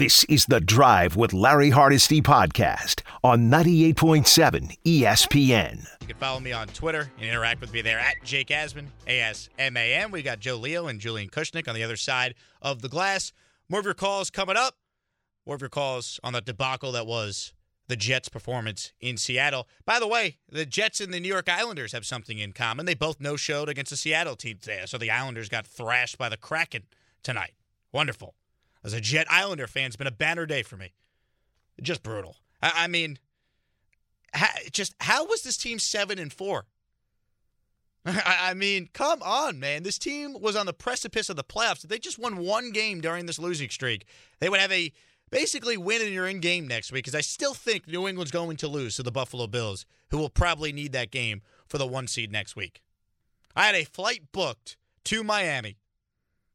This is The Drive with Larry Hardesty podcast on 98.7 ESPN. You can follow me on Twitter and interact with me there at Jake Asman, A S M A N. We got Joe Leo and Julian Kushnick on the other side of the glass. More of your calls coming up. More of your calls on the debacle that was the Jets' performance in Seattle. By the way, the Jets and the New York Islanders have something in common. They both no showed against the Seattle team today. So the Islanders got thrashed by the Kraken tonight. Wonderful as a Jet Islander fan, it's been a banner day for me. Just brutal. I, I mean, just how was this team seven and four? I, I mean, come on, man. This team was on the precipice of the playoffs. If they just won one game during this losing streak, they would have a basically win in your in game next week. Because I still think New England's going to lose to the Buffalo Bills, who will probably need that game for the one seed next week. I had a flight booked to Miami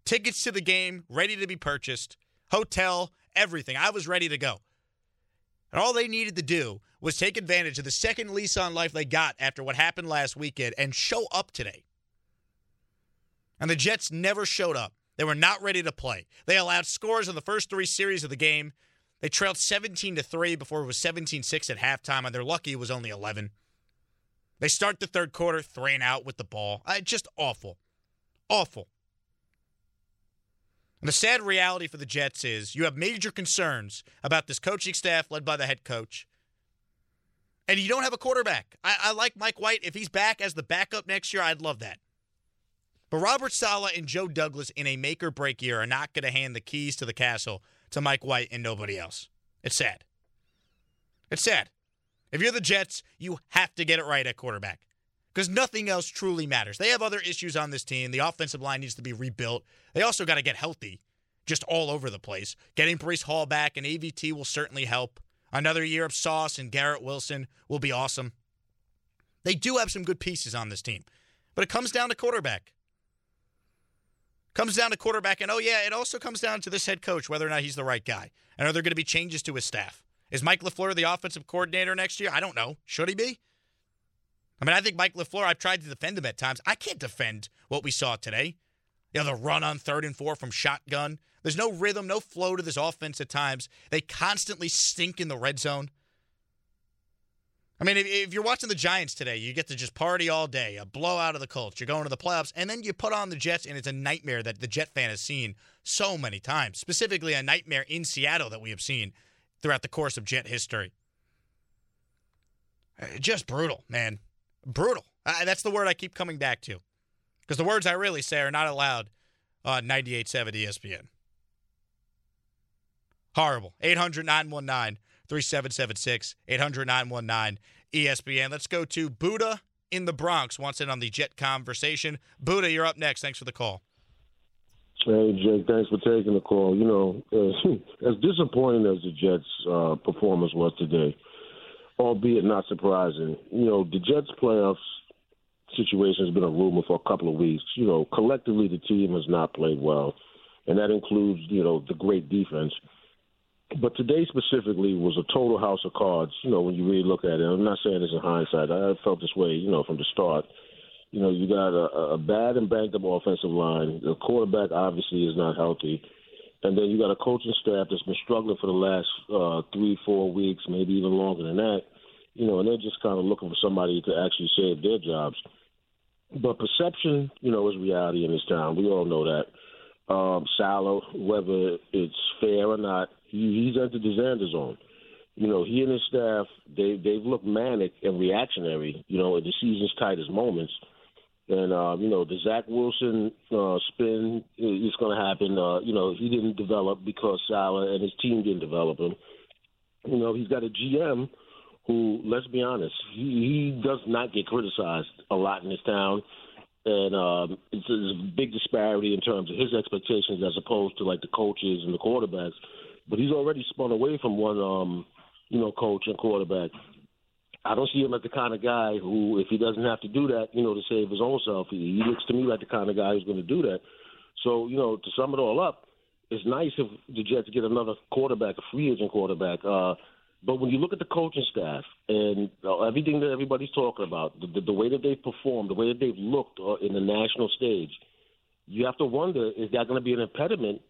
tickets to the game ready to be purchased, hotel, everything. I was ready to go. And all they needed to do was take advantage of the second lease on life they got after what happened last weekend and show up today. And the Jets never showed up. They were not ready to play. They allowed scores in the first three series of the game. They trailed 17 to 3 before it was 17 6 at halftime, and they're lucky it was only 11. They start the third quarter, three and out with the ball. Uh, just awful. Awful. The sad reality for the Jets is you have major concerns about this coaching staff led by the head coach. And you don't have a quarterback. I, I like Mike White. If he's back as the backup next year, I'd love that. But Robert Saleh and Joe Douglas in a make or break year are not going to hand the keys to the castle to Mike White and nobody else. It's sad. It's sad. If you're the Jets, you have to get it right at quarterback because nothing else truly matters. They have other issues on this team. The offensive line needs to be rebuilt. They also got to get healthy, just all over the place. Getting Breece Hall back and AVT will certainly help. Another year of Sauce and Garrett Wilson will be awesome. They do have some good pieces on this team, but it comes down to quarterback. Comes down to quarterback, and oh yeah, it also comes down to this head coach whether or not he's the right guy. And are there going to be changes to his staff? Is Mike LaFleur the offensive coordinator next year? I don't know. Should he be? I mean, I think Mike LaFleur, I've tried to defend him at times. I can't defend what we saw today. You know, the run on third and four from shotgun. There's no rhythm, no flow to this offense at times. They constantly stink in the red zone. I mean, if, if, you're watching the Giants today, you get to just party all day, a blowout of the Colts. You're going to the playoffs, and then you put on the Jets, and it's a nightmare that the Jet fan has seen so many times. Specifically, a nightmare in Seattle that we have seen throughout the course of Jet history. Eh, just brutal, man brutal. I, that's the word I keep coming back to. Because the words I really say are not allowed on 98.7 ESPN. Horrible. 800 919 3776. 800 919 ESPN. Let's go to Buddha in the Bronx. Wants in on the Jet conversation. Buddha, you're up next. Thanks for the call. Hey, Jake, thanks for taking the call. You know, as, as disappointing as the Jets' uh, performance was today, albeit not surprising. You know, the Jets playoffs situation has been a rumor for a couple of weeks. You know, collectively the team has not played well, and that includes you know the great defense. But today specifically was a total house of cards. You know, when you really look at it, I'm not saying this in hindsight. I felt this way, you know, from the start. You know, you got a, a bad and banged up offensive line. The quarterback obviously is not healthy. And then you got a coaching staff that's been struggling for the last uh, three, four weeks, maybe even longer than that. You know, and they're just kind of looking for somebody to actually save their jobs. But perception, you know, is reality in this town. We all know that. Um, Saleh, whether it's fair or not, he, he's entered the Xander zone. You know, he and his staff, they they've looked manic and reactionary. You know, in the season's tightest moments. And uh, you know the Zach Wilson uh, spin is going to happen. Uh, you know he didn't develop because Saleh and his team didn't develop him. You know he's got a GM who, let's be honest, he, he does not get criticized a lot in this town, and um, it's, it's a big disparity in terms of his expectations as opposed to like the coaches and the quarterbacks. But he's already spun away from one, um, you know, coach and quarterback I don't see him as the kind of guy who, if he doesn't have to do that, you know, to save his own self, he, he looks to me like the kind of guy who's going to do that. So, you know, to sum it all up, it's nice if the Jets get another quarterback, a free agent quarterback. Uh, but when you look at the coaching staff and uh, everything that everybody's talking about, the, the, the way that they've performed, the way that they've looked uh, in the national stage, you have to wonder is that going to be an impediment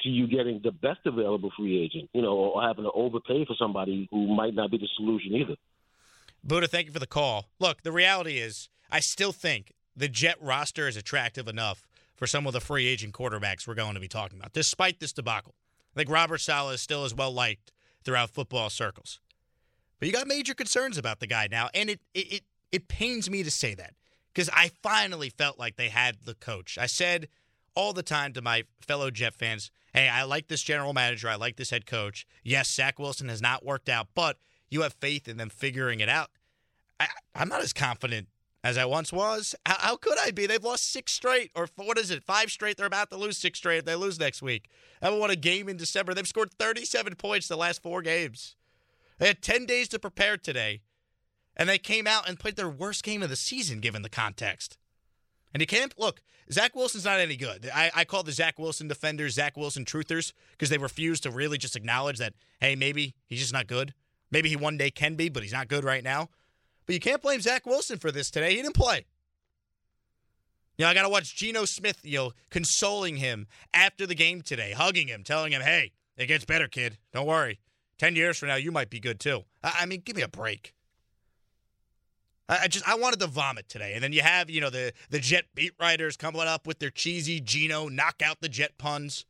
to you getting the best available free agent, you know, or having to overpay for somebody who might not be the solution either. Buddha, thank you for the call. Look, the reality is, I still think the Jet roster is attractive enough for some of the free agent quarterbacks we're going to be talking about, despite this debacle. I think Robert Saleh is still as well liked throughout football circles. But you got major concerns about the guy now, and it it it, it pains me to say that because I finally felt like they had the coach. I said all the time to my fellow Jet fans, "Hey, I like this general manager. I like this head coach. Yes, Zach Wilson has not worked out, but you have faith in them figuring it out." I, I'm not as confident as I once was. How, how, could I be? They've lost six straight, or four, what is it, five straight? They're about to lose six straight if they lose next week. They haven't won a game in December. They've scored 37 points the last four games. They had 10 days to prepare today, and they came out and played their worst game of the season given the context. And you can't look, Zach Wilson's not any good. I, I call the Zach Wilson defenders Zach Wilson truthers because they refuse to really just acknowledge that, hey, maybe he's just not good. Maybe he one day can be, but he's not good right now. But you can't blame Zach Wilson for this today. He didn't play. You know, I got to watch Geno Smith, you know, consoling him after the game today, hugging him, telling him, hey, it gets better, kid. Don't worry. 10 years from now, you might be good too. I, I mean, give me a break. I, just I wanted to vomit today. And then you have, you know, the the Jet beat writers coming up with their cheesy Geno knock out the Jet puns.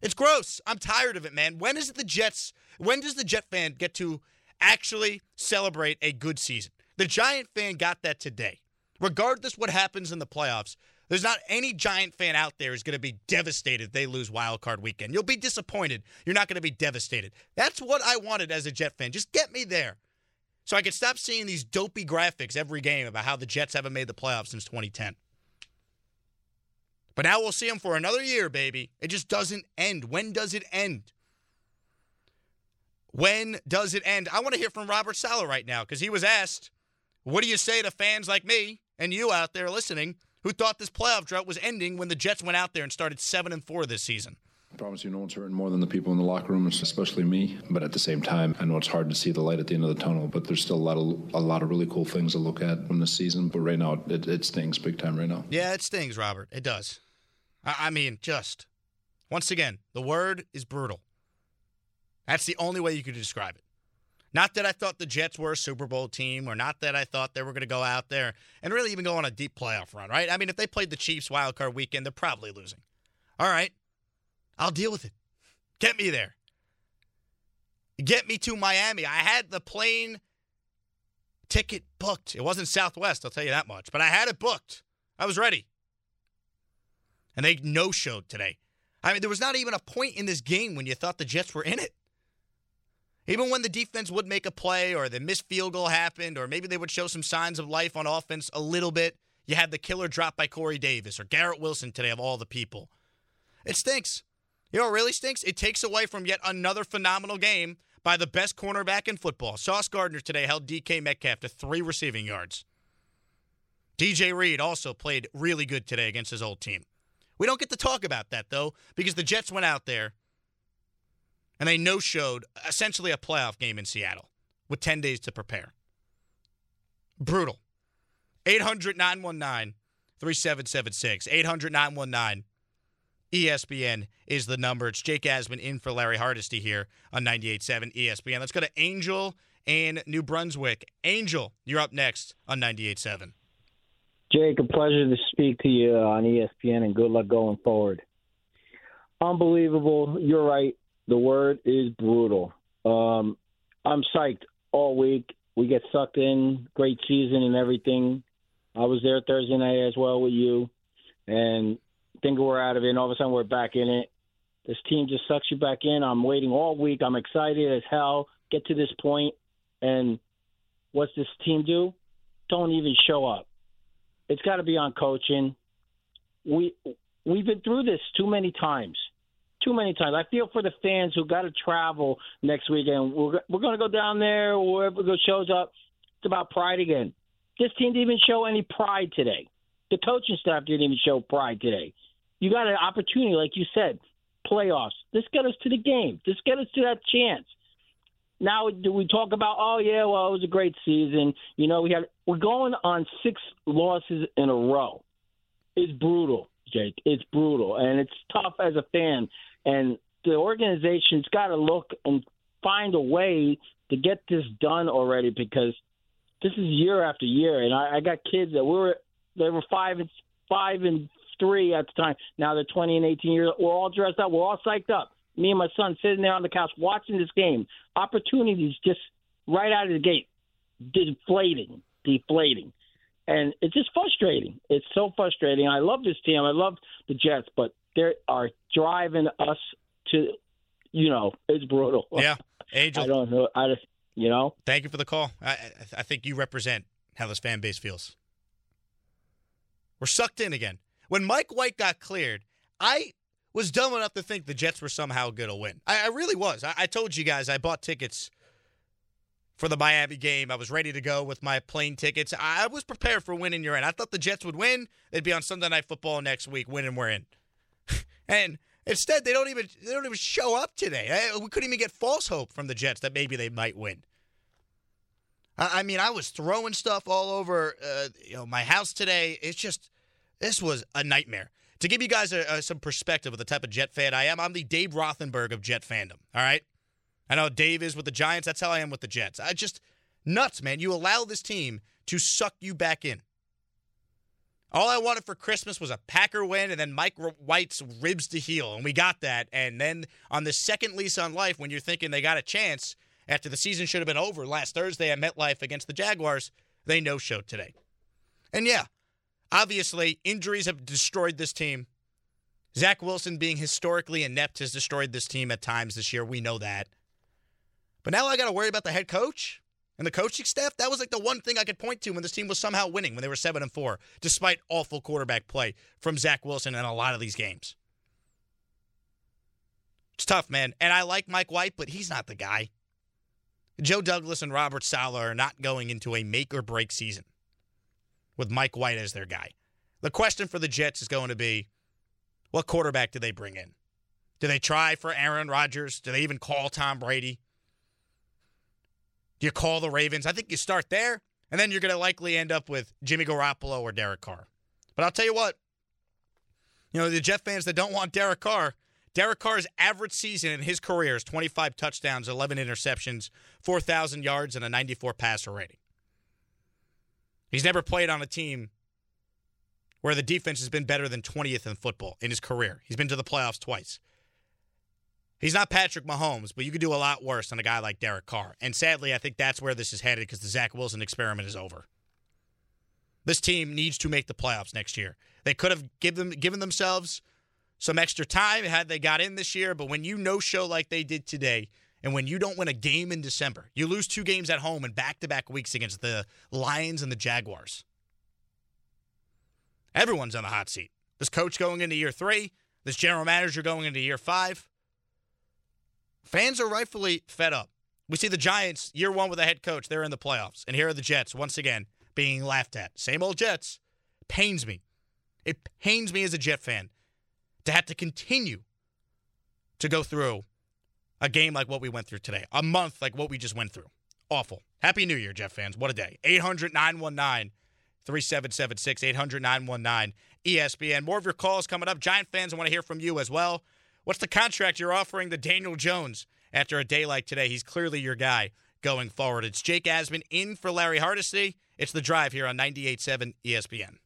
It's gross. I'm tired of it, man. When is it the Jets? When does the Jet fan get to actually celebrate a good season? The Giant fan got that today. Regardless what happens in the playoffs, there's not any Giant fan out there who's going to be devastated if they lose wild card weekend. You'll be disappointed. You're not going to be devastated. That's what I wanted as a Jet fan. Just get me there. So I could stop seeing these dopey graphics every game about how the Jets haven't made the playoffs since 2010. But now we'll see him for another year, baby. It just doesn't end. When does it end? When does it end? I want to hear from Robert Saleh right now because he was asked, What do you say to fans like me and you out there listening who thought this playoff drought was ending when the Jets went out there and started 7 and 4 this season? I promise you, no one's hurting more than the people in the locker room, especially me. But at the same time, I know it's hard to see the light at the end of the tunnel. But there's still a lot of a lot of really cool things to look at from this season. But right now, it, it stings big time. Right now, yeah, it stings, Robert. It does. I, mean, just once again, the word is brutal. That's the only way you could describe it. Not that I thought the Jets were a Super Bowl team, or not that I thought they were going to go out there and really even go on a deep playoff run, right? I mean, if they played the Chiefs wild card weekend, they're probably losing. All right. I'll deal with it. Get me there. Get me to Miami. I had the plane ticket booked. It wasn't Southwest, I'll tell you that much, but I had it booked. I was ready. And they no showed today. I mean, there was not even a point in this game when you thought the Jets were in it. Even when the defense would make a play or the missed field goal happened, or maybe they would show some signs of life on offense a little bit, you had the killer drop by Corey Davis or Garrett Wilson today, of all the people. It stinks. You know what really stinks? It takes away from yet another phenomenal game by the best cornerback in football. Sauce Gardner today held DK Metcalf to three receiving yards. DJ Reed also played really good today against his old team. We don't get to talk about that, though, because the Jets went out there and they no showed essentially a playoff game in Seattle with 10 days to prepare. Brutal. 800 919 3776. 800 919 ESPN is the number. It's Jake Asman in for Larry Hardesty here on 98.7 ESPN. Let's go to Angel in New Brunswick. Angel, you're up next on 98.7. Jake, a pleasure to speak to you on ESPN and good luck going forward. Unbelievable. You're right. The word is brutal. Um, I'm psyched all week. We get sucked in. Great season and everything. I was there Thursday night as well with you. And think we're out of it, and all of a sudden we're back in it. This team just sucks you back in. I'm waiting all week. I'm excited as hell. Get to this point, and what's this team do? Don't even show up. It's got to be on coaching. We we've been through this too many times. Too many times. I feel for the fans who got to travel next weekend. We're we're going to go down there. Wherever the shows up, it's about pride again. This team didn't even show any pride today. The coaching staff didn't even show pride today. You got an opportunity, like you said, playoffs. This get us to the game. This get us to that chance. Now, do we talk about? Oh yeah, well it was a great season. You know, we had we're going on six losses in a row. It's brutal. Jake. It's brutal and it's tough as a fan. And the organization's got to look and find a way to get this done already because this is year after year. And I, I got kids that were they were five and five and three at the time. Now they're 20 and 18 years. Old. We're all dressed up. We're all psyched up. Me and my son sitting there on the couch watching this game. Opportunities just right out of the gate, deflating, deflating. And it's just frustrating. It's so frustrating. I love this team. I love the Jets, but they are driving us to, you know, it's brutal. Yeah, Angel. I don't know. I just, you know. Thank you for the call. I, I think you represent how this fan base feels. We're sucked in again. When Mike White got cleared, I was dumb enough to think the Jets were somehow going to win. I, I, really was. I, I told you guys I bought tickets for the Miami game. I was ready to go with my plane tickets. I was prepared for winning you're in. I thought the Jets would win. They'd be on Sunday Night Football next week, winning we're in. and instead, they don't even they don't even show up today. We couldn't even get false hope from the Jets that maybe they might win. I, I mean, I was throwing stuff all over uh, you know my house today. It's just this was a nightmare. To give you guys a, a, some perspective of the type of Jet fan I am, I'm the Dave Rothenberg of Jet fandom. All right, I know Dave is with the Giants. That's how I am with the Jets. I just nuts, man. You allow this team to suck you back in. All I wanted for Christmas was a Packer win and then Mike White's ribs to heal, and we got that. And then on the second lease on life, when you're thinking they got a chance after the season should have been over last Thursday at MetLife against the Jaguars, they no showed today. And yeah, Obviously, injuries have destroyed this team. Zach Wilson being historically inept has destroyed this team at times this year. We know that. But now I got to worry about the head coach and the coaching staff. That was like the one thing I could point to when this team was somehow winning when they were 7 and 4, despite awful quarterback play from Zach Wilson in a lot of these games. It's tough, man. And I like Mike White, but he's not the guy. Joe Douglas and Robert Saleh are not going into a make or break season with Mike White as their guy. The question for the Jets is going to be what quarterback do they bring in? Do they try for Aaron Rodgers? Do they even call Tom Brady? Do you call the Ravens? I think you start there, and then you're going to likely end up with Jimmy Garoppolo or Derek Carr. But I'll tell you what, you know, the Jet fans that don't want Derek Carr, Derek Carr's average season in his career is 25 touchdowns, 11 interceptions, 4,000 yards, and a 94 passer rating. He's never played on a team where the defense has been better than 20th in football in his career. He's been to the playoffs twice. He's not Patrick Mahomes, but you could do a lot worse than a guy like Derek Carr. And sadly, I think that's where this is headed because the Zach Wilson experiment is over. This team needs to make the playoffs next year. They could have given given themselves some extra time had they got in this year, but when you no show like they did today, and when you don't win a game in December, you lose two games at home in back to back weeks against the Lions and the Jaguars. Everyone's on the hot seat. This coach going into year three, this general manager going into year five. Fans are rightfully fed up. We see the Giants, year one with a head coach, they're in the playoffs. And here are the Jets, once again, being laughed at. Same old Jets. Pains me. It pains me as a Jet fan to have to continue to go through a game like what we went through today, a month like what we just went through. Awful. Happy New Year, Jet fans. What a day. 800 919 3776, 800 919 ESPN. More of your calls coming up. Giant fans, I want to hear from you as well. What's the contract you're offering to Daniel Jones after a day like today? He's clearly your guy going forward. It's Jake Asman in for Larry Hardesty. It's the drive here on 98.7 ESPN.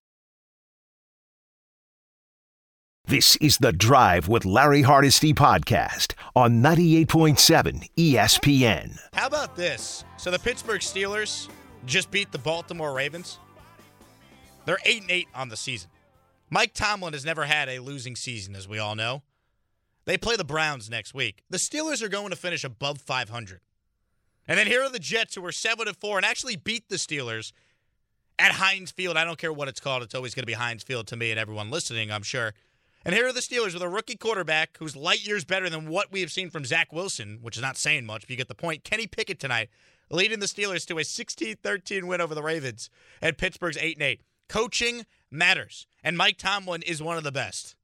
This is the Drive with Larry Hardesty podcast on 98.7 ESPN. How about this? So the Pittsburgh Steelers just beat the Baltimore Ravens. They're 8 and 8 on the season. Mike Tomlin has never had a losing season as we all know. They play the Browns next week. The Steelers are going to finish above 500. And then here are the Jets who are 7 and 4 and actually beat the Steelers at Heinz Field. I don't care what it's called. It's always going to be Heinz Field to me and everyone listening, I'm sure. And here are the Steelers with a rookie quarterback who's light years better than what we have seen from Zach Wilson, which is not saying much, but you get the point. Kenny Pickett tonight leading the Steelers to a 16-13 win over the Ravens at Pittsburgh's 8-8. Coaching matters, and Mike Tomlin is one of the best.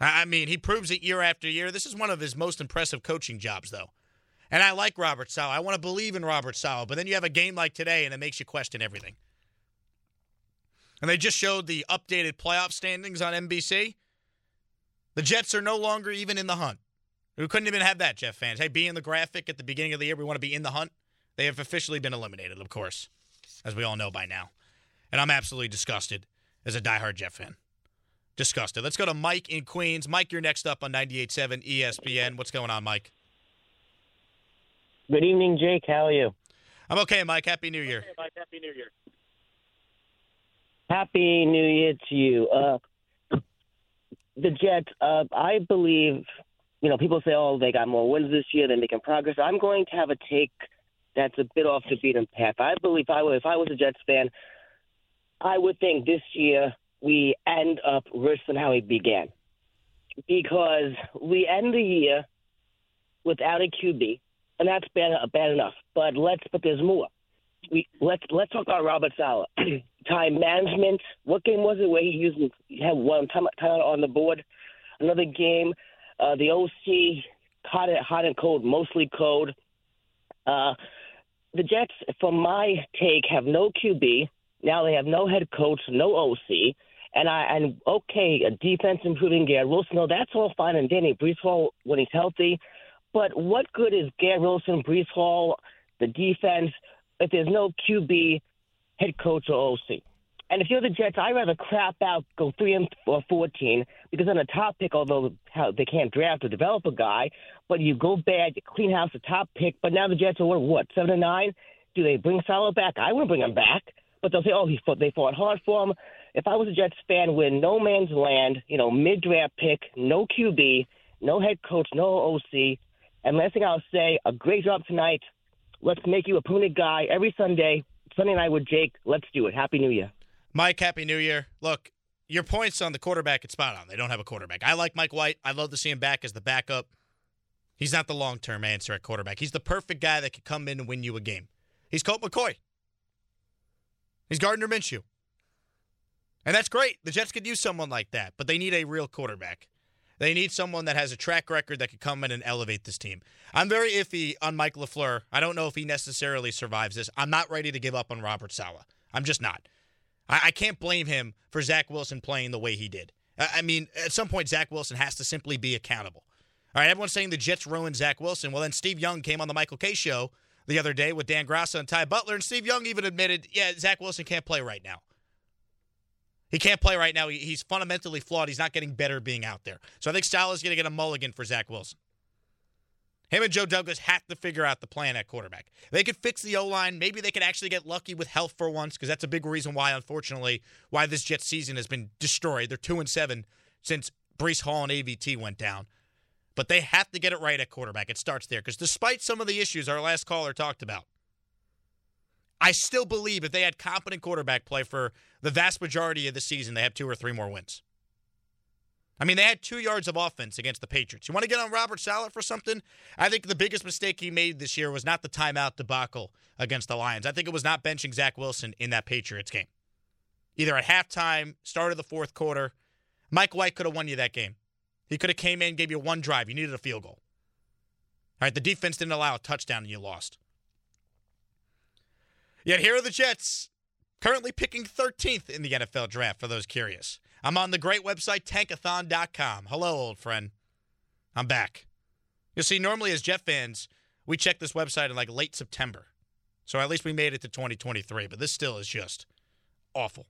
I mean, he proves it year after year. This is one of his most impressive coaching jobs, though. And I like Robert Saleh. I want to believe in Robert Saleh, but then you have a game like today, and it makes you question everything. and they just showed the updated playoff standings on NBC. The Jets are no longer even in the hunt. We couldn't even have that, Jet fans. Hey, be in the graphic at the beginning of the year. We want to be in the hunt. They have officially been eliminated, of course, as we all know by now. And I'm absolutely disgusted as a diehard Jet fan. Disgusted. Let's go to Mike in Queens. Mike, you're next up on 98.7 ESPN. What's going on, Mike? Good evening, Jake. How are you? I'm okay, Mike. Happy New Year. Mike. Happy New Year. Happy New Year to you. Uh, the Jets, uh, I believe, you know, people say, oh, they got more wins this year, they're making progress. I'm going to have a take that's a bit off the beaten path. I believe I, were, if I was a Jets fan, I would think this year we end up worse than how we began. Because we end the year without a QB, and that's bad, bad enough. But let's, but there's more. We let's let's talk about Robert Saleh. time management. What game was it where he used he had one time, time on the board? Another game, uh, the OC hot and hot and cold, mostly code. Uh, the Jets, from my take, have no QB. Now they have no head coach, no OC, and I and okay, a defense improving Garrett Wilson. No, that's all fine and dandy. Breece Hall when he's healthy, but what good is Garrett Wilson, Breece Hall, the defense if there's no QB, head coach, or OC? And if you're the Jets, I'd rather crap out, go three and or fourteen, because on the top pick, although they can't draft or develop a guy, but you go bad, you clean house the top pick. But now the Jets are what seven and nine. Do they bring Saleh back? I wouldn't bring him back, but they'll say, oh, he fought, they fought hard for him. If I was a Jets fan, we're no man's land, you know, mid draft pick, no QB, no head coach, no OC. And last thing I'll say, a great job tonight. Let's make you a permanent guy every Sunday. Sunday night with Jake. Let's do it. Happy New Year. Mike, Happy New Year. Look, your points on the quarterback, it's spot on. They don't have a quarterback. I like Mike White. I'd love to see him back as the backup. He's not the long term answer at quarterback. He's the perfect guy that could come in and win you a game. He's Colt McCoy. He's Gardner Minshew. And that's great. The Jets could use someone like that, but they need a real quarterback. They need someone that has a track record that could come in and elevate this team. I'm very iffy on Mike LaFleur. I don't know if he necessarily survives this. I'm not ready to give up on Robert Saleh. I'm just not. I, I can't blame him for Zach Wilson playing the way he did. I, I mean, at some point, Zach Wilson has to simply be accountable. All right, everyone's saying the Jets ruined Zach Wilson. Well, then Steve Young came on the Michael Kay show the other day with Dan Grasso and Ty Butler, and Steve Young even admitted, yeah, Zach Wilson can't play right now. He can't play right now. He's fundamentally flawed. He's not getting better being out there. So I think Saleh is going to get a mulligan for Zach Wilson. Him and Joe Douglas have to figure out the plan at quarterback. They could fix the O line. Maybe they could actually get lucky with health for once, because that's a big reason why, unfortunately, why this Jets season has been destroyed. They're two and seven since Breece Hall and AVT went down. But they have to get it right at quarterback. It starts there. Because despite some of the issues our last caller talked about, I still believe if they had competent quarterback play for the vast majority of the season, they have two or three more wins. I mean, they had two yards of offense against the Patriots. You want to get on Robert Saleh for something? I think the biggest mistake he made this year was not the timeout debacle against the Lions. I think it was not benching Zach Wilson in that Patriots game. Either at halftime, start of the fourth quarter, Mike White could have won you that game. He could have came in, gave you one drive. You needed a field goal. All right, the defense didn't allow a touchdown and you lost. Yet here are the Jets, currently picking 13th in the NFL draft for those curious. I'm on the great website, tankathon.com. Hello, old friend. I'm back. You see, normally as Jet fans, we check this website in like late September. So at least we made it to 2023, but this still is just awful.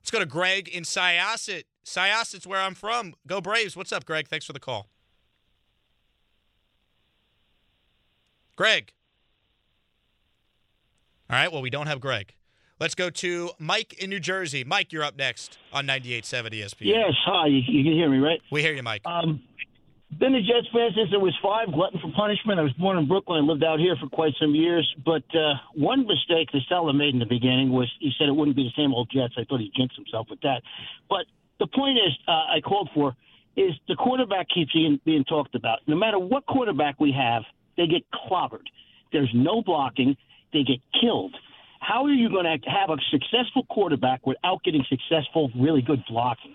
Let's go to Greg in Syosset. Syosset's where I'm from. Go Braves. What's up, Greg? Thanks for the call. Greg. All right, well, we don't have Greg. Let's go to Mike in New Jersey. Mike, you're up next on 98.7 ESPN. Yes, hi. You, you can hear me, right? We hear you, Mike. Um, been a Jets fan since I was five, glutton for punishment. I was born in Brooklyn. I lived out here for quite some years. But uh, one mistake the seller made in the beginning was he said it wouldn't be the same old Jets. I thought he jinxed himself with that. But the point is, uh, I called for is the quarterback keeps being, being talked about. No matter what quarterback we have, they get clobbered. There's no blocking. They get killed. How are you going to have a successful quarterback without getting successful, really good blocking?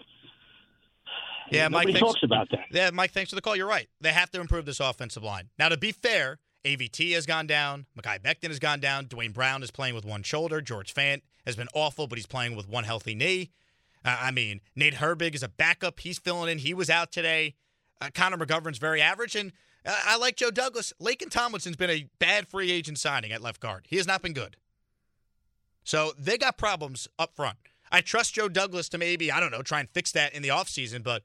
Yeah, Nobody Mike. talks about that. Yeah, Mike. Thanks for the call. You're right. They have to improve this offensive line. Now, to be fair, AVT has gone down. Mekhi Becton has gone down. Duane Brown is playing with one shoulder. George Fant has been awful, but he's playing with one healthy knee. Uh, I mean, Nate Herbig is a backup. He's filling in. He was out today. Uh, Connor McGovern's very average, and I like Joe Douglas. Laken Tomlinson's been a bad free agent signing at left guard. He has not been good. So they got problems up front. I trust Joe Douglas to maybe, I don't know, try and fix that in the offseason, but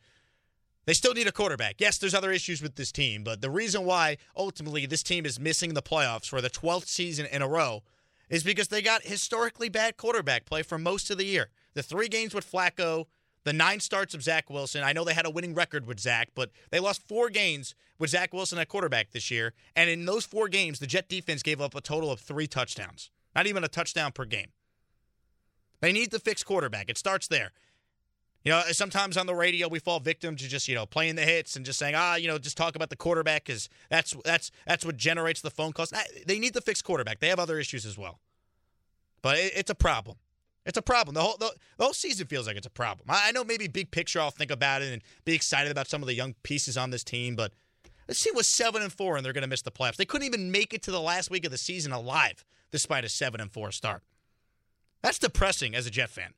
they still need a quarterback. Yes, there's other issues with this team, but the reason why ultimately this team is missing the playoffs for the 12th season in a row is because they got historically bad quarterback play for most of the year. The three games with Flacco, the nine starts of Zach Wilson. I know they had a winning record with Zach, but they lost four games with Zach Wilson at quarterback this year. And in those four games, the Jet defense gave up a total of three touchdowns, not even a touchdown per game. They need to fix quarterback. It starts there. You know, sometimes on the radio we fall victim to just you know playing the hits and just saying ah you know just talk about the quarterback because that's that's that's what generates the phone calls. They need to fix quarterback. They have other issues as well, but it's a problem. It's a problem. The whole the, the, whole season feels like it's a problem. I, I know maybe big picture I'll think about it and be excited about some of the young pieces on this team, but this team was seven and four and they're going to miss the playoffs. They couldn't even make it to the last week of the season alive despite a seven and four start. That's depressing as a Jet fan.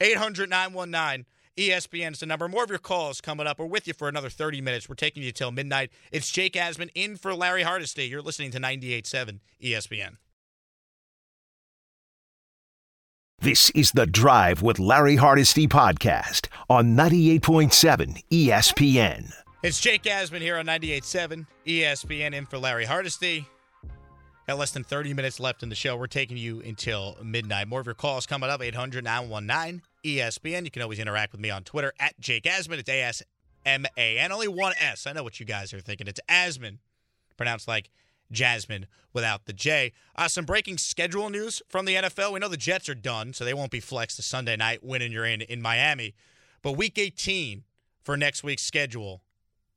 800 919 ESPN is the number. More of your calls coming up. We're with you for another 30 minutes. We're taking you till midnight. It's Jake Asman in for Larry Hardesty. You're listening to 98.7 ESPN. This is The Drive with Larry Hardesty podcast on 98.7 ESPN. It's Jake Asman here on 98.7 ESPN in for Larry Hardesty. Got less than 30 minutes left in the show. We're taking you until midnight. More of your calls coming up 800 919 ESPN. You can always interact with me on Twitter at Jake Asman. It's A S M A N. Only one S. I know what you guys are thinking. It's Asman, pronounced like Jasmine without the J. Uh, some breaking schedule news from the NFL. We know the Jets are done, so they won't be flexed to Sunday night winning you're in in Miami. But week 18 for next week's schedule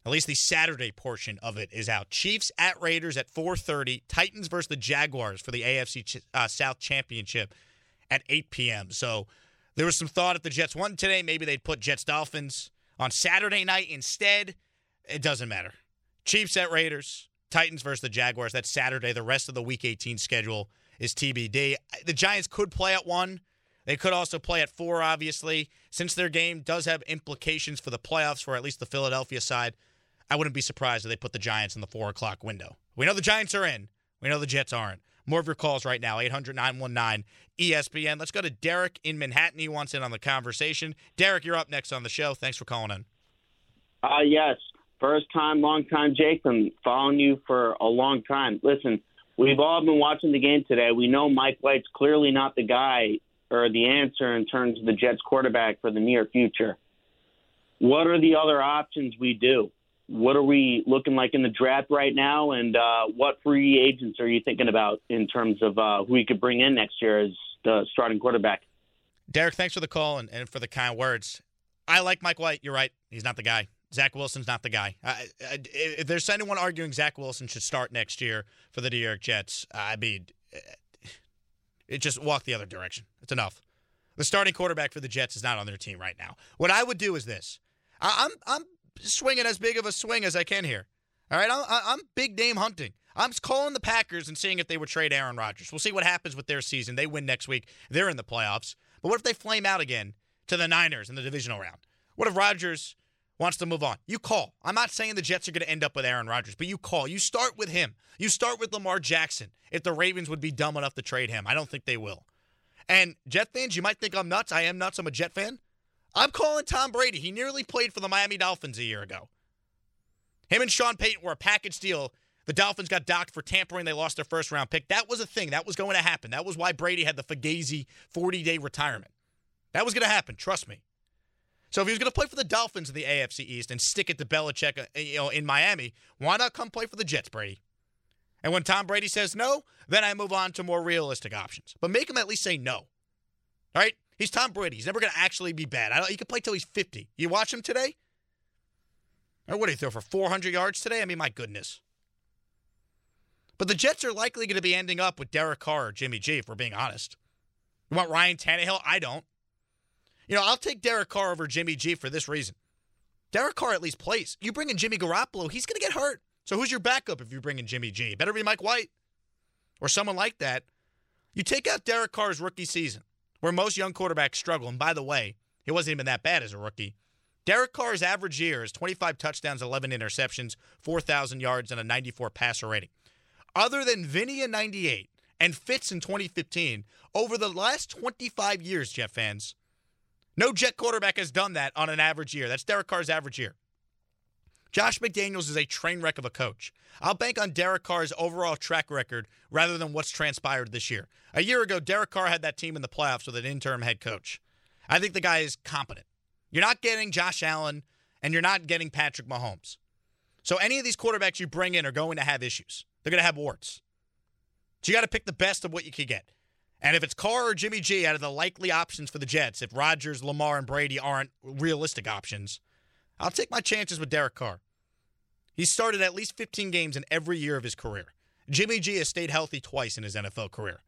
at least the Saturday portion of it is out. Chiefs at Raiders at 4:30. Titans versus the Jaguars for the AFC uh, South Championship at 8 p.m. So there was some thought if the Jets won today, maybe they'd put Jets Dolphins on Saturday night instead. It doesn't matter. Chiefs at Raiders. Titans versus the Jaguars. That's Saturday. The rest of the Week 18 schedule is TBD. The Giants could play at one. They could also play at four, obviously, since their game does have implications for the playoffs for at least the Philadelphia side. I wouldn't be surprised if they put the Giants in the four o'clock window. We know the Giants are in. We know the Jets aren't. More of your calls right now, 800 919 ESPN. Let's go to Derek in Manhattan. He wants in on the conversation. Derek, you're up next on the show. Thanks for calling in. Uh, yes. First time, long time. I'm following you for a long time. Listen, we've all been watching the game today. We know Mike White's clearly not the guy or the answer in terms of the Jets quarterback for the near future. What are the other options we do? what are we looking like in the draft right now, and uh, what free agents are you thinking about in terms of uh, who we could bring in next year as the starting quarterback? Derek, thanks for the call and, and for the kind words. I like Mike White. You're right. He's not the guy. Zach Wilson's not the guy. I, I, if there's anyone arguing Zach Wilson should start next year for the New York Jets, I mean, eh, it just walk the other direction. It's enough. The starting quarterback for the Jets is not on their team right now. What I would do is this: I'm I'm swinging as big of a swing as I can here. All right, I'm, I'm big name hunting. I'm calling the Packers and seeing if they would trade Aaron Rodgers. We'll see what happens with their season. They win next week. They're in the playoffs. But what if they flame out again to the Niners in the divisional round? What if Rodgers wants to move on? You call. I'm not saying the Jets are going to end up with Aaron Rodgers, but you call. You start with him. You start with Lamar Jackson. If the Ravens would be dumb enough to trade him, I don't think they will. And Jet fans, you might think I'm nuts. I am nuts. I'm a Jet fan. I'm calling Tom Brady. He nearly played for the Miami Dolphins a year ago. Him and Sean Payton were a package deal. The Dolphins got docked for tampering. They lost their first round pick. That was a thing. That was going to happen. That was why Brady had the Fugazi 40 day retirement. That was going to happen. Trust me. So if he was going to play for the Dolphins in the AFC East and stick it to Belichick, uh, you know, in Miami, why not come play for the Jets, Brady? And when Tom Brady says no, then I move on to more realistic options. But make him at least say no. All right? He's Tom Brady. He's never going to actually be bad. I don't, he could play till he's 50. You watch him today? Or what did he throw for 400 yards today? I mean, my goodness. But the Jets are likely going to be ending up with Derek Carr or Jimmy G, if we're being honest. You want Ryan Tannehill? I don't. You know, I'll take Derek Carr over Jimmy G for this reason. Derek Carr at least plays. You bring in Jimmy Garoppolo, he's going to get hurt. So who's your backup if you bring in Jimmy G? Better be Mike White or someone like that You take out Derek Carr's rookie season, where most young quarterbacks struggle, and by the way, he wasn't even that bad as a rookie. Derek Carr's average year is 25 touchdowns, 11 interceptions, 4,000 yards, and a 94 passer rating. Other than Vinny in 98 and Fitz in 2015, over the last 25 years, Jet fans, no Jet quarterback has done that on an average year. That's Derek Carr's average year. Josh McDaniels is a train wreck of a coach. I'll bank on Derek Carr's overall track record rather than what's transpired this year. A year ago, Derek Carr had that team in the playoffs with an interim head coach. I think the guy is competent. You're not getting Josh Allen and you're not getting Patrick Mahomes. So any of these quarterbacks you bring in are going to have issues. They're going to have warts. So you got to pick the best of what you can get. And if it's Carr or Jimmy G out of the likely options for the Jets, if Rodgers, Lamar, and Brady aren't realistic options, I'll take my chances with Derek Carr. He started at least 15 games in every year of his career. Jimmy G has stayed healthy twice in his NFL career.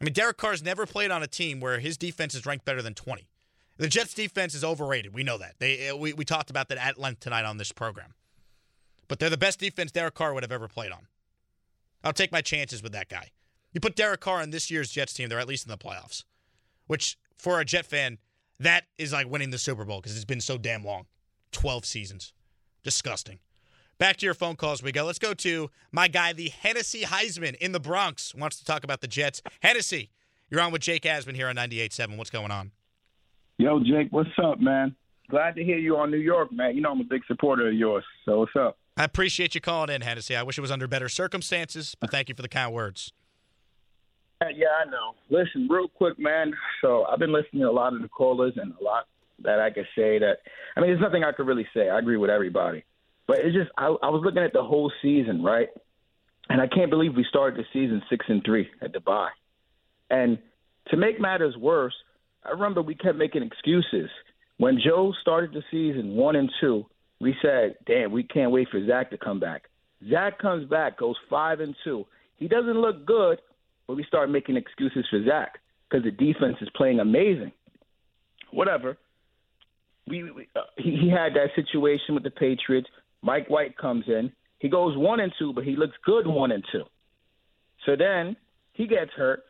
I mean, Derek Carr's never played on a team where his defense is ranked better than 20. The Jets' defense is overrated. We know that. They uh, we, we talked about that at length tonight on this program. But they're the best defense Derek Carr would have ever played on. I'll take my chances with that guy. You put Derek Carr on this year's Jets team, they're at least in the playoffs. Which, for a Jet fan, that is like winning the Super Bowl because it's been so damn long 12 seasons. Disgusting. Back to your phone calls we go. Let's go to my guy, the Hennessy Heisman in the Bronx, wants to talk about the Jets. Hennessy, you're on with Jake Asman here on 98.7. What's going on? Yo, Jake, what's up, man? Glad to hear you on New York, man. You know I'm a big supporter of yours. So what's up? I appreciate you calling in, Hennessy. I wish it was under better circumstances, but thank you for the kind words. Yeah, I know. Listen, real quick, man. So I've been listening to a lot of the callers and a lot that I could say that. I mean, there's nothing I could really say. I agree with everybody, but it's just I, I was looking at the whole season, right? And I can't believe we started the season six and three at bye. And to make matters worse, I remember we kept making excuses. When Joe started the season one and two, we said, "Damn, we can't wait for Zach to come back." Zach comes back, goes five and two. He doesn't look good, but we start making excuses for Zach because the defense is playing amazing. Whatever. We, we uh, he, he had that situation with the Patriots. Mike White comes in. He goes one and two, but he looks good one and two. So then he gets hurt.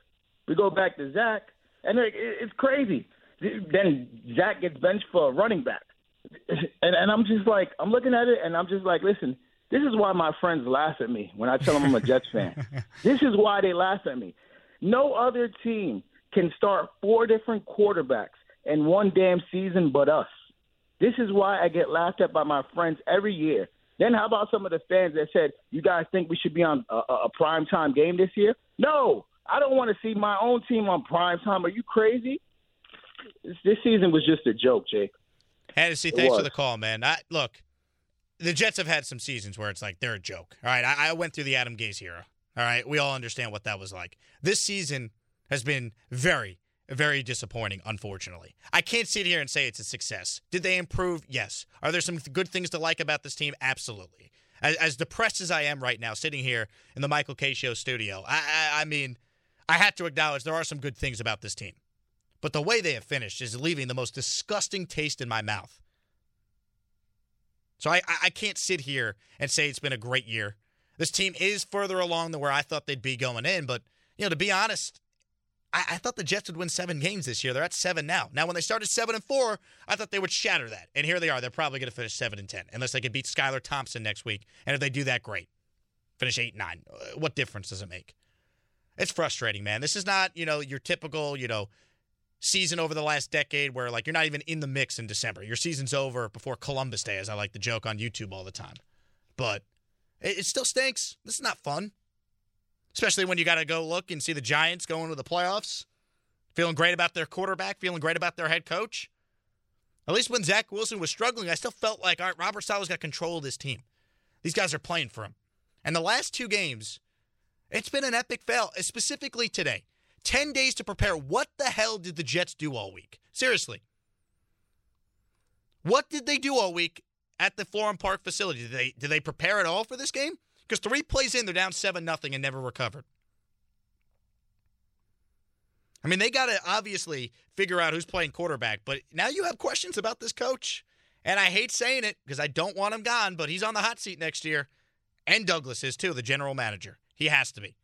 We go back to Zach, and it, it's crazy. Then Zach gets benched for a running back, and and I'm just like I'm looking at it, and I'm just like, listen, this is why my friends laugh at me when I tell them I'm a Jets fan. this is why they laugh at me. No other team can start four different quarterbacks in one damn season but us. This is why I get laughed at by my friends every year. Then how about some of the fans that said, "You guys think we should be on a, a prime time game this year?" No, I don't want to see my own team on prime time. Are you crazy? This, this season was just a joke, Jake. Hennessy, thanks for the call, man. I, look, the Jets have had some seasons where it's like they're a joke. All right, I, I went through the Adam Gase era. All right, we all understand what that was like. This season has been very, very disappointing, unfortunately. I can't sit here and say it's a success. Did they improve? Yes. Are there some good things to like about this team? Absolutely. As, as depressed as I am right now, sitting here in the Michael Kay Show studio, I, I, I mean, I have to acknowledge there are some good things about this team. But the way they have finished is leaving the most disgusting taste in my mouth. So I, I can't sit here and say it's been a great year. This team is further along than where I thought they'd be going in, but you know, to be honest, I, I, thought the Jets would win seven games this year. They're at seven now. Now, when they started seven and four, I thought they would shatter that, and here they are. They're probably going to finish seven and ten, unless they can beat Skylar Thompson next week. And if they do that, great. Finish eight nine. Uh, what difference does it make? It's frustrating, man. This is not you know your typical you know season over the last decade where like you're not even in the mix in December. Your season's over before Columbus Day, as I like to joke on YouTube all the time. But it, it still stinks. This is not fun. Especially when you got to go look and see the Giants going to the playoffs, feeling great about their quarterback, feeling great about their head coach. At least when Zach Wilson was struggling, I still felt like, all right, Robert Saleh's got control of this team. These guys are playing for him. And the last two games, it's been an epic fail, specifically today. 10 days to prepare. What the hell did the Jets do all week? Seriously. What did they do all week at the Florham Park facility? Did they did they prepare at all for this game? Because three plays in, they're down seven nothing and never recovered. I mean, they got to obviously figure out who's playing quarterback, but now you have questions about this coach. And I hate saying it because I don't want him gone, but he's on the hot seat next year. And Douglas is too, the general manager. He has to be.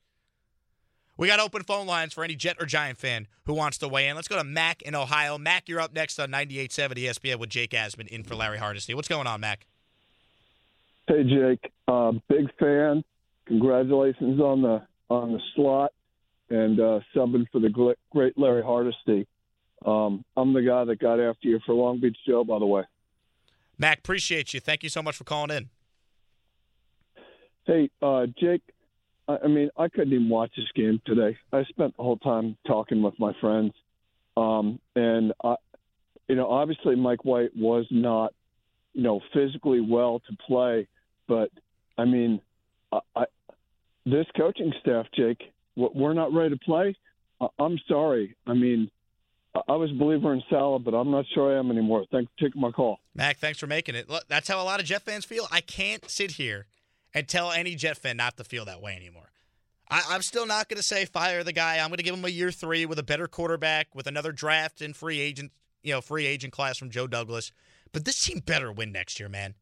We got open phone lines for any Jet or Giant fan who wants to weigh in. Let's go to Mac in Ohio. Mac, you're up next on 98.7 ESPN with Jake Asman in for Larry Hardesty. What's going on, Mac? Hey, Jake. Uh, big fan. Congratulations on the on the slot and uh, subbing for the great Larry Hardesty. Um, I'm the guy that got after you for Long Beach Joe, by the way. Mac, appreciate you. Thank you so much for calling in. Hey, uh, Jake, I mean, I couldn't even watch this game today. I spent the whole time talking with my friends, um, and I, you know, obviously Mike White was not, you know, physically well to play, but I mean, I, I this coaching staff, Jake, we're not ready to play. I'm sorry. I mean, I was a believer in Saleh, but I'm not sure I am anymore. Thanks for taking my call. Mac, thanks for making it. Look, that's how a lot of Jet fans feel. I can't sit here and tell any Jet fan not to feel that way anymore. I, am still not going to say fire the guy. I'm going to give him a year three with a better quarterback, with another draft and free agent, you know, free agent class from Joe Douglas. But this team better win next year, man.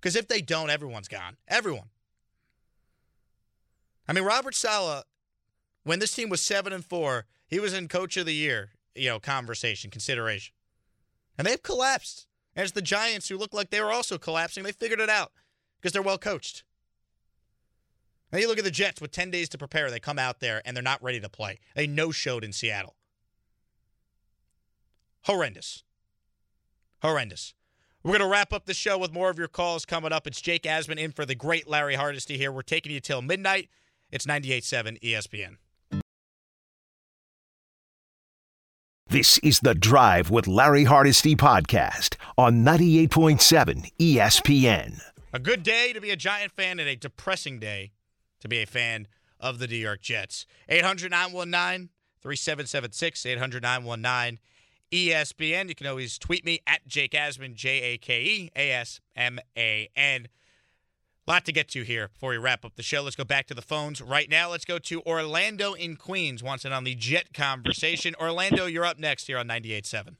Because if they don't, everyone's gone. Everyone. I mean, Robert Saleh, when this team was seven and four, he was in Coach of the Year, you know, conversation consideration, and they've collapsed. And it's the Giants who look like they were also collapsing. They figured it out because they're well coached. Now you look at the Jets with 10 days to prepare. They come out there and they're not ready to play. They no showed in Seattle. Horrendous. Horrendous. We're going to wrap up the show with more of your calls coming up. It's Jake Asman in for the great Larry Hardesty here. We're taking you till midnight. It's 98.7 ESPN. This is The Drive with Larry Hardesty podcast on 98.7 ESPN. A good day to be a Giant fan and a depressing day to be a fan of the New York Jets. 800 919 3776, 800 919 ESPN. You can always tweet me at Jake Asman, J A K E A S M A N. Lot to get to here before we wrap up the show. Let's go back to the phones right now. Let's go to Orlando in Queens. Wants it on the Jet conversation. Orlando, you're up next here on 98.7.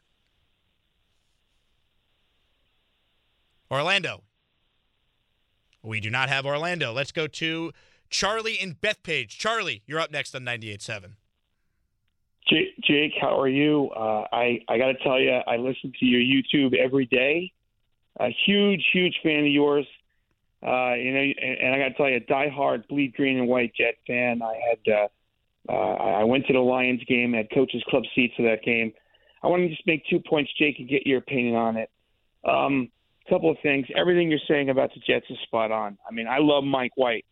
Orlando. We do not have Orlando. Let's go to Charlie in Bethpage. Charlie, you're up next on 98.7. Jake, how are you? Uh, I I got to tell you, I listen to your YouTube every day. A huge, huge fan of yours. Uh, you know, and, I got to tell you, diehard bleed green and white Jet fan. I had uh, uh, I went to the Lions game, had coaches club seats for that game. I want to just make two points, Jake, and get your opinion on it. Um, couple of things. Everything you're saying about the Jets is spot on. I mean, I love Mike White.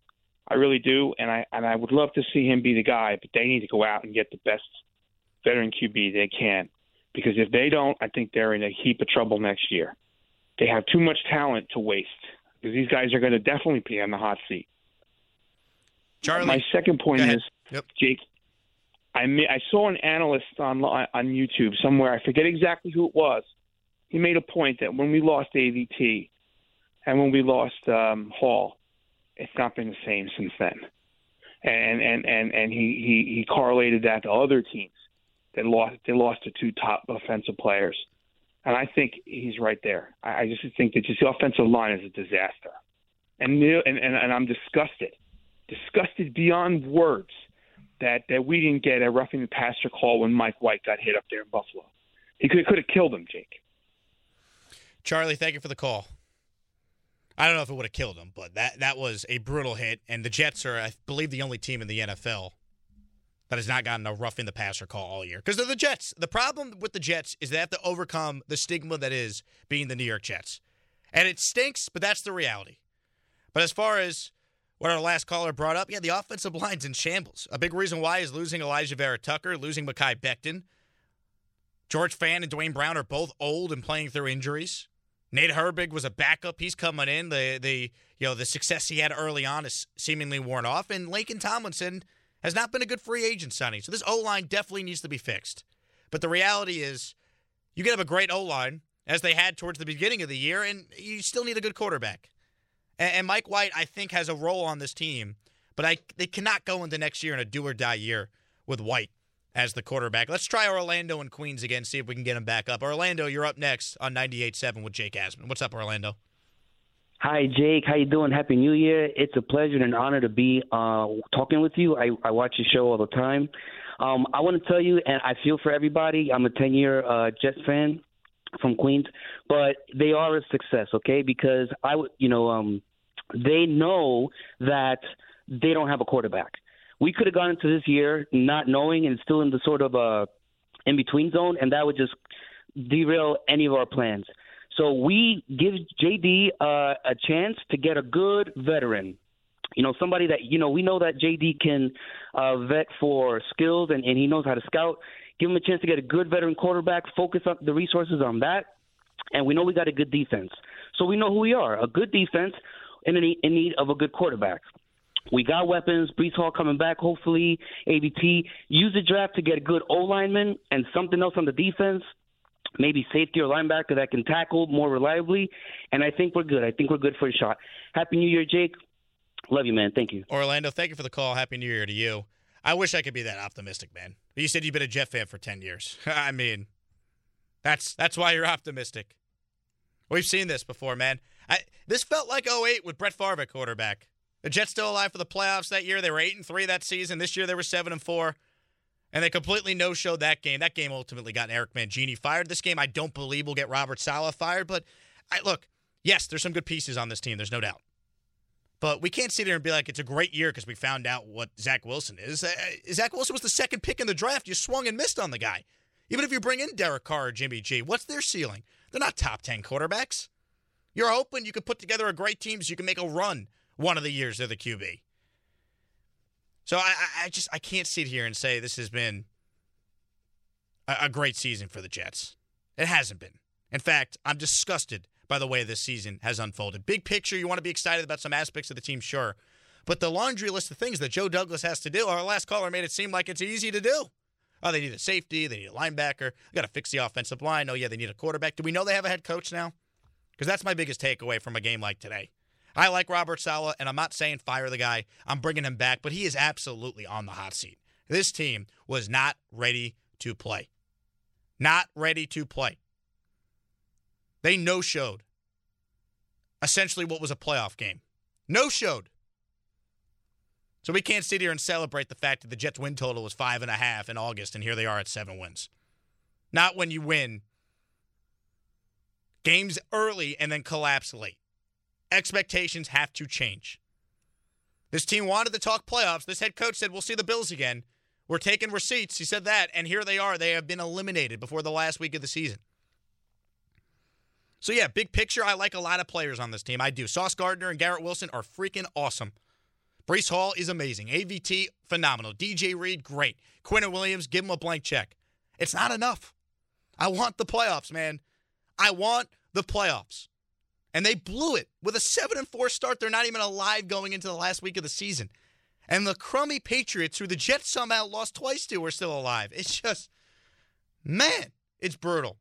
I really do, and I and I would love to see him be the guy, but they need to go out and get the best veteran QB they can, because if they don't, I think they're in a heap of trouble next year. They have too much talent to waste because these guys are going to definitely be on the hot seat. Charlie, my second point is, yep. Jake. I I saw an analyst on on YouTube somewhere. I forget exactly who it was. He made a point that when we lost AVT and when we lost um, Hall, it's not been the same since then. And and and and he he he correlated that to other teams that lost they lost to two top offensive players, and I think he's right there. I, I just think that just the offensive line is a disaster, and and and, and I'm disgusted, disgusted beyond words that that we didn't get a roughing the passer call when Mike White got hit up there in Buffalo. He could could have killed him, Jake. Charlie, thank you for the call. I don't know if it would have killed him, but that that was a brutal hit. And the Jets are, I believe, the only team in the NFL that has not gotten a rough in the passer call all year because they're the Jets. The problem with the Jets is they have to overcome the stigma that is being the New York Jets, and it stinks, but that's the reality. But as far as what our last caller brought up, yeah, the offensive line's in shambles. A big reason why is losing Alijah Vera-Tucker, losing Mekhi Becton. George Fant and Duane Brown are both old and playing through injuries. Nate Herbig was a backup. He's coming in. The the you know the success he had early on is seemingly worn off, and Laken Tomlinson has not been a good free agent signing. So this O line definitely needs to be fixed. But the reality is, you can have a great O line as they had towards the beginning of the year, and you still need a good quarterback. And, and Mike White, I think, has a role on this team, but I they cannot go into next year in a do or die year with White as the quarterback. Let's try Orlando and Queens again, see if we can get him back up. Orlando, you're up next on 98.7 with Jake Asman. What's up, Orlando? Hi, Jake. How you doing? Happy New Year. It's a pleasure and an honor to be uh, talking with you. I, I watch your show all the time. Um, I want to tell you, and I feel for everybody. I'm a 10 year uh, Jets fan from Queens, but they are a success, okay? Because I, you know, um, they know that they don't have a quarterback. We could have gone into this year not knowing and still in the sort of uh, in between zone, and that would just derail any of our plans. So we give JD uh, a chance to get a good veteran. You know, somebody that you know we know that JD can uh, vet for skills and, and he knows how to scout. Give him a chance to get a good veteran quarterback. Focus on the resources on that, and we know we got a good defense. So we know who we are: a good defense need, in need of a good quarterback. We got weapons. Breece Hall coming back, hopefully. AVT. Use the draft to get a good O lineman and something else on the defense maybe safety or linebacker that can tackle more reliably. And I think we're good. I think we're good for a shot. Happy New Year, Jake. Love you, man. Thank you. Orlando, thank you for the call. Happy New Year to you. I wish I could be that optimistic, man. You said you've been a Jet fan for 10 years. I mean, that's that's why you're optimistic. We've seen this before, man. I, this felt like 08 with Brett Favre quarterback. The Jets still alive for the playoffs that year. They were 8 and 3 that season. This year they were 7 and 4 and they completely no showed that game. That game ultimately got Eric Mangini fired. This game, I don't believe will get Robert Saleh fired. But I look, yes, there's some good pieces on this team. There's no doubt. But we can't sit here and be like it's a great year because we found out what Zach Wilson is. Uh, Zach Wilson was the second pick in the draft. You swung and missed on the guy. Even if you bring in Derek Carr or Jimmy G, what's their ceiling? They're not top ten quarterbacks. You're hoping you could put together a great team so you can make a run one of the years they're the QB. So I, I just I can't sit here and say this has been a, a great season for the Jets. It hasn't been. In fact, I'm disgusted by the way this season has unfolded. Big picture, you want to be excited about some aspects of the team, sure. But the laundry list of things that Joe Douglas has to do, our last caller made it seem like it's easy to do. Oh, they need a safety, they need a linebacker, got to fix the offensive line. Oh, yeah, they need a quarterback. Do we know they have a head coach now? Because that's my biggest takeaway from a game like today. I like Robert Saleh, and I'm not saying fire the guy. I'm bringing him back, but he is absolutely on the hot seat. This team was not ready to play. Not ready to play. They no showed essentially what was a playoff game. No showed. So we can't sit here and celebrate the fact that the Jets win total was five and a half in August, and here they are at seven wins. Not when you win games early and then collapse late expectations have to change. This team wanted to talk playoffs. This head coach said, We'll see the Bills again. We're taking receipts. He said that, and here they are. They have been eliminated before the last week of the season. So, yeah, big picture, I like a lot of players on this team. I do. Sauce Gardner and Garrett Wilson are freaking awesome. Breece Hall is amazing. AVT, phenomenal. DJ Reed, great. Quinnen Williams, give him a blank check. It's not enough. I want the playoffs, man. I want the playoffs and they blew it with a 7 and 4 start. They're not even alive going into the last week of the season. And the crummy Patriots, who the Jets somehow lost twice to, are still alive. It's just, man, it's brutal.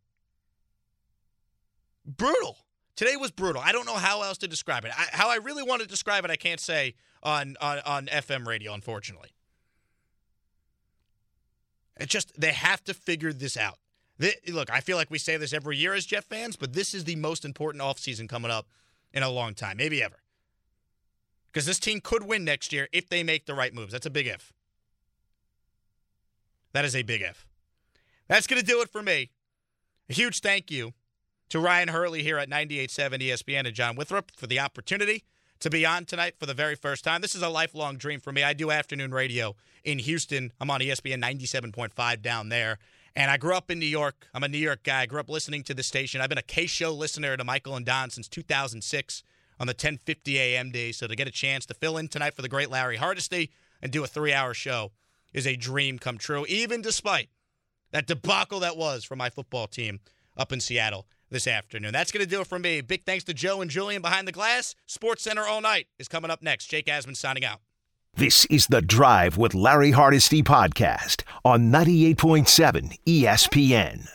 Brutal. Today was brutal. I don't know how else to describe it. I, how I really want to describe it, I can't say on, on, on FM radio, unfortunately. It just, they have to figure this out. This, look, I feel like we say this every year as Jet fans, but this is the most important offseason coming up in a long time, maybe ever. Because this team could win next year if they make the right moves. That's a big if. That is a big if. That's going to do it for me. A huge thank you to Ryan Hurley here at 98.7 ESPN and John Withrop for the opportunity to be on tonight for the very first time. This is a lifelong dream for me. I do afternoon radio in Houston. I'm on ESPN 97.5 down there. And I grew up in New York. I'm a New York guy. I grew up listening to the station. I've been a Kay show listener to Michael and Don since 2006 on the 10:50 a.m. day. So to get a chance to fill in tonight for the great Larry Hardesty and do a three-hour show is a dream come true. Even despite that debacle that was for my football team up in Seattle this afternoon. That's going to do it for me. Big thanks to Joe and Julian behind the glass. Sports Center all night is coming up next. Jake Asman signing out. This is the Drive with Larry Hardesty podcast on 98.7 ESPN.